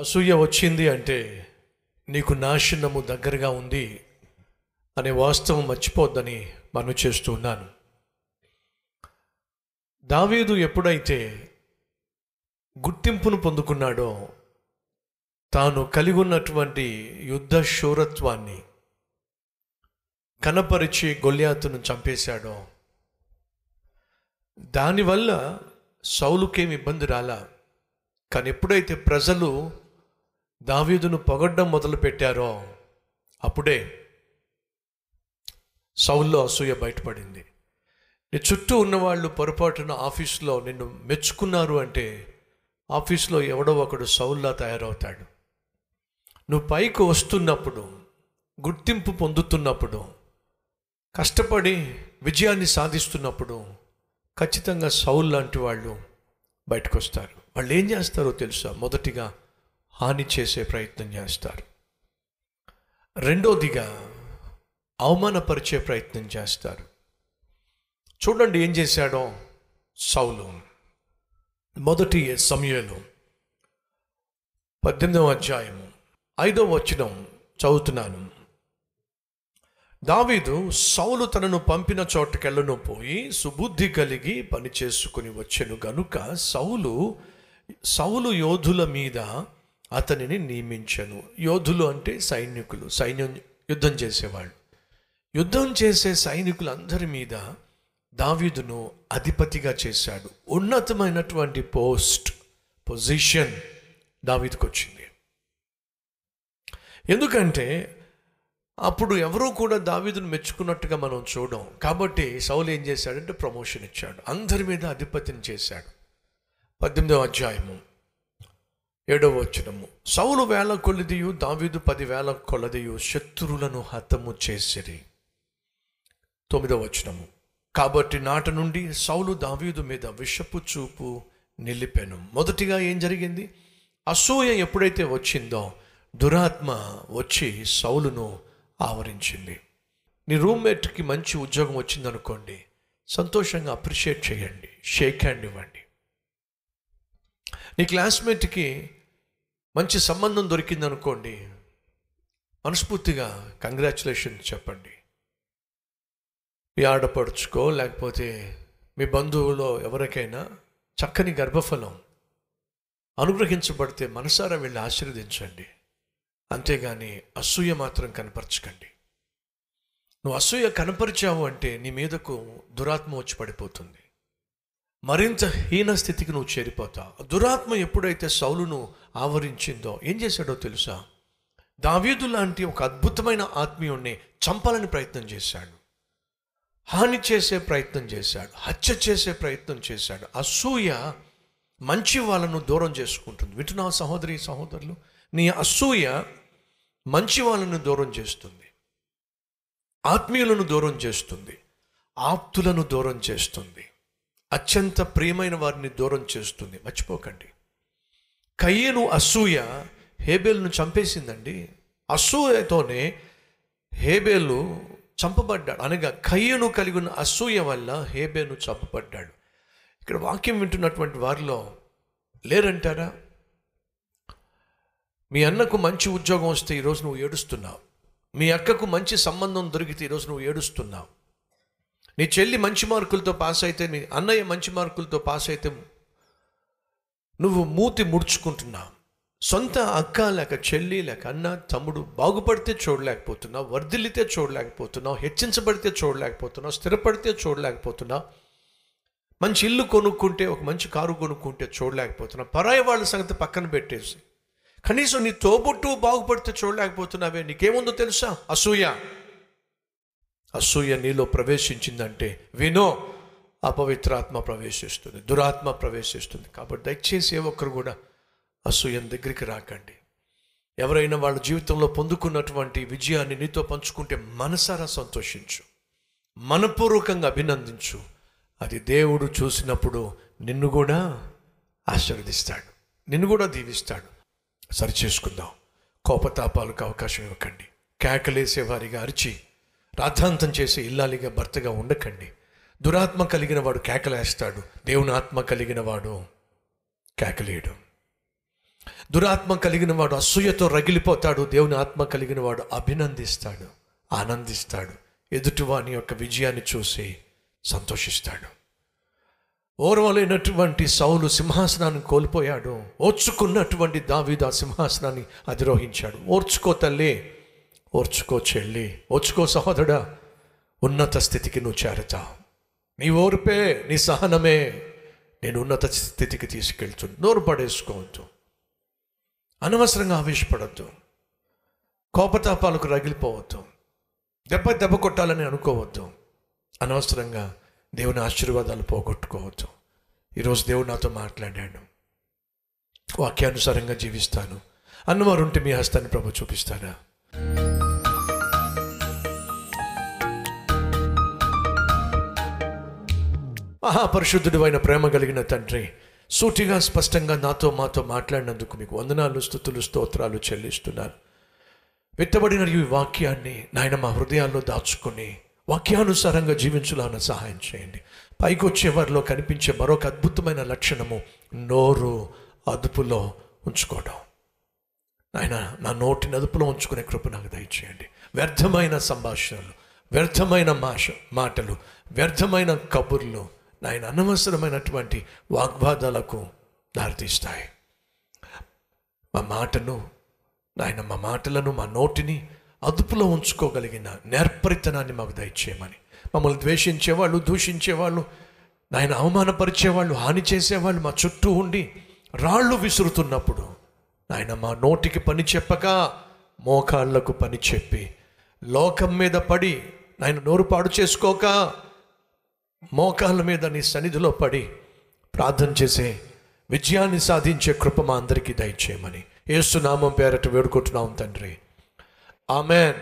అసూయ వచ్చింది అంటే నీకు నాశనము దగ్గరగా ఉంది అనే వాస్తవం మర్చిపోద్దని మనం చేస్తున్నాను దావీదు ఎప్పుడైతే గుర్తింపును పొందుకున్నాడో తాను కలిగి ఉన్నటువంటి యుద్ధ శూరత్వాన్ని కనపరిచి గొల్యాతును చంపేశాడో దానివల్ల సౌలుకేం ఇబ్బంది రాలా? కానీ ఎప్పుడైతే ప్రజలు దావీదును పొగడ్డం మొదలు పెట్టారో అప్పుడే సౌల్లో అసూయ బయటపడింది. నీ చుట్టూ ఉన్నవాళ్ళు పొరపాటున ఆఫీస్లో నిన్ను మెచ్చుకున్నారు అంటే ఆఫీస్లో ఎవడో ఒకడు సౌల్లా తయారవుతాడు. నువ్వు పైకి వస్తున్నప్పుడు గుర్తింపు పొందుతున్నప్పుడు కష్టపడి విజయాన్ని సాధిస్తున్నప్పుడు ఖచ్చితంగా సౌల్ లాంటి వాళ్ళు బయటకు వస్తారు వాళ్ళు ఏం చేస్తారో తెలుసా? మొదటిగా హాని చేసే ప్రయత్నం చేస్తారు. రెండోదిగా అవమానపరిచే ప్రయత్నం చేస్తారు. చూడండి ఏం చేశాడో సౌలు. మొదటి సమయంలో పద్దెనిమిదవ అధ్యాయము ఐదవ వచనం చదువుతున్నాను. దావీదు సౌలు తనను పంపిన చోటుకెళ్ళను పోయి సుబుద్ధి కలిగి పని చేసుకుని వచ్చెను. గనుక సౌలు సౌలు యోధుల మీద అతనిని నియమించను. యోధులు అంటే సైనికులు సైన్యం యుద్ధం చేసేవాళ్ళు. యుద్ధం చేసే సైనికులందరి మీద దావీదును అధిపతిగా చేశాడు. ఉన్నతమైనటువంటి పోస్ట్ పొజిషన్ దావీదుకు వచ్చింది ఎందుకంటే అప్పుడు ఎవరూ కూడా దావీదును మెచ్చుకున్నట్టుగా మనం చూడం కాబట్టి సౌలు ఏం చేశాడంటే ప్రమోషన్ ఇచ్చాడు. అందరి మీద అధిపతిని చేశాడు. పద్దెనిమిదవ అధ్యాయము. ఏడవ వచనము సౌలు వేల కొలదియు దావీదు పది వేల కొలదియు శత్రువులను హతము చేసిరి. తొమ్మిదవ వచనము కాబట్టి నాట నుండి సౌలు దావీదు మీద విషపు చూపు నిలిపాను. మొదటిగా ఏం జరిగింది? అసూయ ఎప్పుడైతే వచ్చిందో దురాత్మ వచ్చి సౌలును ఆవరించింది. నీ రూమ్మేట్కి మంచి ఉద్యోగం వచ్చిందనుకోండి సంతోషంగా అప్రిషియేట్ చేయండి షేక్ హ్యాండ్ ఇవ్వండి. నీ క్లాస్మేట్కి మంచి సంబంధం దొరికిందనుకోండి మనస్ఫూర్తిగా కంగ్రాచులేషన్ చెప్పండి. మీ ఆడపడుచుకో లేకపోతే మీ బంధువులో ఎవరికైనా చక్కని గర్భఫలం అనుగ్రహించబడితే మనసారా వెళ్ళి ఆశీర్వదించండి. అంతేగాని అసూయ మాత్రం కనపరచకండి. నువ్వు అసూయ కనపరిచావు అంటే నీ మీదకు దురాత్మ వచ్చి పడిపోతుంది. మరింత హీన స్థితికి నువ్వు చేరిపోతావు దురాత్మ ఎప్పుడైతే సౌలును ఆవరించిందో ఏం చేశాడో తెలుసా? దావీదు లాంటి ఒక అద్భుతమైన ఆత్మీయుణ్ణి చంపాలని ప్రయత్నం చేశాడు. హాని చేసే ప్రయత్నం చేశాడు. హత్య చేసే ప్రయత్నం చేశాడు. అసూయ మంచి వాళ్ళను దూరం చేసుకుంటుంది. వింటున్నావు సహోదరి సహోదరులు? నీ అసూయ మంచి వాళ్ళను దూరం చేస్తుంది. ఆత్మీయులను దూరం చేస్తుంది. ఆప్తులను దూరం చేస్తుంది. అత్యంత ప్రియమైన వారిని దూరం చేస్తుంది. మర్చిపోకండి. కయ్యను అసూయ హేబేల్ను చంపేసిందండి. అసూయతోనే హేబేలు చంపబడ్డాడు. అనగా కయ్యను కలిగిన అసూయ వల్ల హేబేను చంపబడ్డాడు. ఇక్కడ వాక్యం వింటున్నటువంటి వారిలో లేరంటారా? మీ అన్నకు మంచి ఉద్యోగం వస్తే ఈరోజు నువ్వు ఏడుస్తున్నావు. మీ అక్కకు మంచి సంబంధం దొరికితే ఈరోజు నువ్వు ఏడుస్తున్నావు. నీ చెల్లి మంచి మార్కులతో పాస్ అయితే నీ అన్నయ్య మంచి మార్కులతో పాస్ అయితే నువ్వు మూతి ముడుచుకుంటున్నావు సొంత అక్క లేక చెల్లి లేక అన్న తమ్ముడు బాగుపడితే చూడలేకపోతున్నావు వర్ధిల్లితే చూడలేకపోతున్నావు హెచ్చించబడితే చూడలేకపోతున్నావు స్థిరపడితే చూడలేకపోతున్నావు మంచి ఇల్లు కొనుక్కుంటే ఒక మంచి కారు కొనుక్కుంటే చూడలేకపోతున్నావు పరాయి వాళ్ళ సంగతి పక్కన పెట్టేసి కనీసం నీ తోబుట్టు బాగుపడితే చూడలేకపోతున్నావే నీకేముందో తెలుసా? అసూయ. అసూయ నీలో ప్రవేశించిందంటే వినో అపవిత్రాత్మ ప్రవేశిస్తుంది దురాత్మ ప్రవేశిస్తుంది. కాబట్టి దయచేసి ఏ ఒక్కరు కూడా అసూయని దగ్గరికి రాకండి. ఎవరైనా వాళ్ళ జీవితంలో పొందుకున్నటువంటి విజయాన్ని నీతో పంచుకుంటే మనసారా సంతోషించు. మనపూర్వకంగా అభినందించు. అది దేవుడు చూసినప్పుడు నిన్ను కూడా ఆశీర్వదిస్తాడు. నిన్ను కూడా దీవిస్తాడు. సరి చేసుకుందాం. కోపతాపాలకు అవకాశం ఇవ్వకండి. కేకలేసే వారిగా అరిచి రాద్ధాంతం చేసే ఇల్లాలిగా భర్తగా ఉండకండి. దురాత్మ కలిగిన వాడు కేకలేస్తాడు. దేవుని ఆత్మ కలిగిన వాడు కేకలేయడు దురాత్మ కలిగిన వాడు అసూయతో రగిలిపోతాడు. దేవుని ఆత్మ కలిగిన వాడు అభినందిస్తాడు. ఆనందిస్తాడు. ఎదుటివాని యొక్క విజయాన్ని చూసి సంతోషిస్తాడు. ఓర్వలేనటువంటి సౌలు సింహాసనాన్ని కోల్పోయాడు. ఓర్చుకున్నటువంటి దావీదు ఆ సింహాసనాన్ని అధిరోహించాడు. ఓర్చుకో తల్లే ఓర్చుకో చెల్లి ఓర్చుకో సహోదరుడా ఉన్నత స్థితికి నువ్వు చేరతావు. నీ ఓర్పే నీ సహనమే నేను ఉన్నత స్థితికి తీసుకెళ్తు నోరు పడేసుకోవద్దు. అనవసరంగా ఆవేశపడద్దు. కోపతాపాలకు రగిలిపోవద్దు. దెబ్బ దెబ్బ కొట్టాలని అనుకోవద్దు. అనవసరంగా దేవుని ఆశీర్వాదాలు పోగొట్టుకోవద్దు. ఈరోజు దేవుడు నాతో మాట్లాడాడు. వాక్యానుసారంగా జీవిస్తాను. అన్నవారుంటే మీ హస్తాన్ని ప్రభు చూపిస్తారా? మహాపరిశుద్ధుడు అయిన ప్రేమ కలిగిన తండ్రి సూటిగా స్పష్టంగా నాతో మాతో మాట్లాడినందుకు మీకు వందనాలు స్థుతులు స్తోత్రాలు చెల్లిస్తున్నాను. విత్తబడిన ఈ వాక్యాన్ని నాయన మా హృదయాల్లో దాచుకుని వాక్యానుసారంగా జీవించులాన సహాయం చేయండి. పైకి వచ్చే వారిలో కనిపించే మరొక అద్భుతమైన లక్షణము నోరు అదుపులో ఉంచుకోవడం. ఆయన నా నోటిని అదుపులో ఉంచుకునే కృప నాకు దయచేయండి. వ్యర్థమైన సంభాషణలు వ్యర్థమైన మాష మాటలు వ్యర్థమైన కబుర్లు నాయన అనవసరమైనటువంటి వాగ్వాదాలకు దారితీస్తాయి. మా మాటను నాయన మా మాటలను మా నోటిని అదుపులో ఉంచుకోగలిగిన నేర్పరితనాన్ని మాకు దయచేయమని. మమ్మల్ని ద్వేషించేవాళ్ళు దూషించేవాళ్ళు నాయన అవమానపరిచేవాళ్ళు హాని చేసేవాళ్ళు మా చుట్టూ ఉండి రాళ్ళు విసురుతున్నప్పుడు నాయన మా నోటికి పని చెప్పక మోకాళ్ళకు పని చెప్పి లోకం మీద పడి నాయన నోరు పాడు చేసుకోక మోకాళ్ళ మీద నీ సన్నిధిలో పడి ప్రార్థన చేసే విజయాన్ని సాధించే కృప మా అందరికీ దయచేయమని. ఏసునామం పేరట వేడుకుంటున్నాం తండ్రి. ఆమెన్.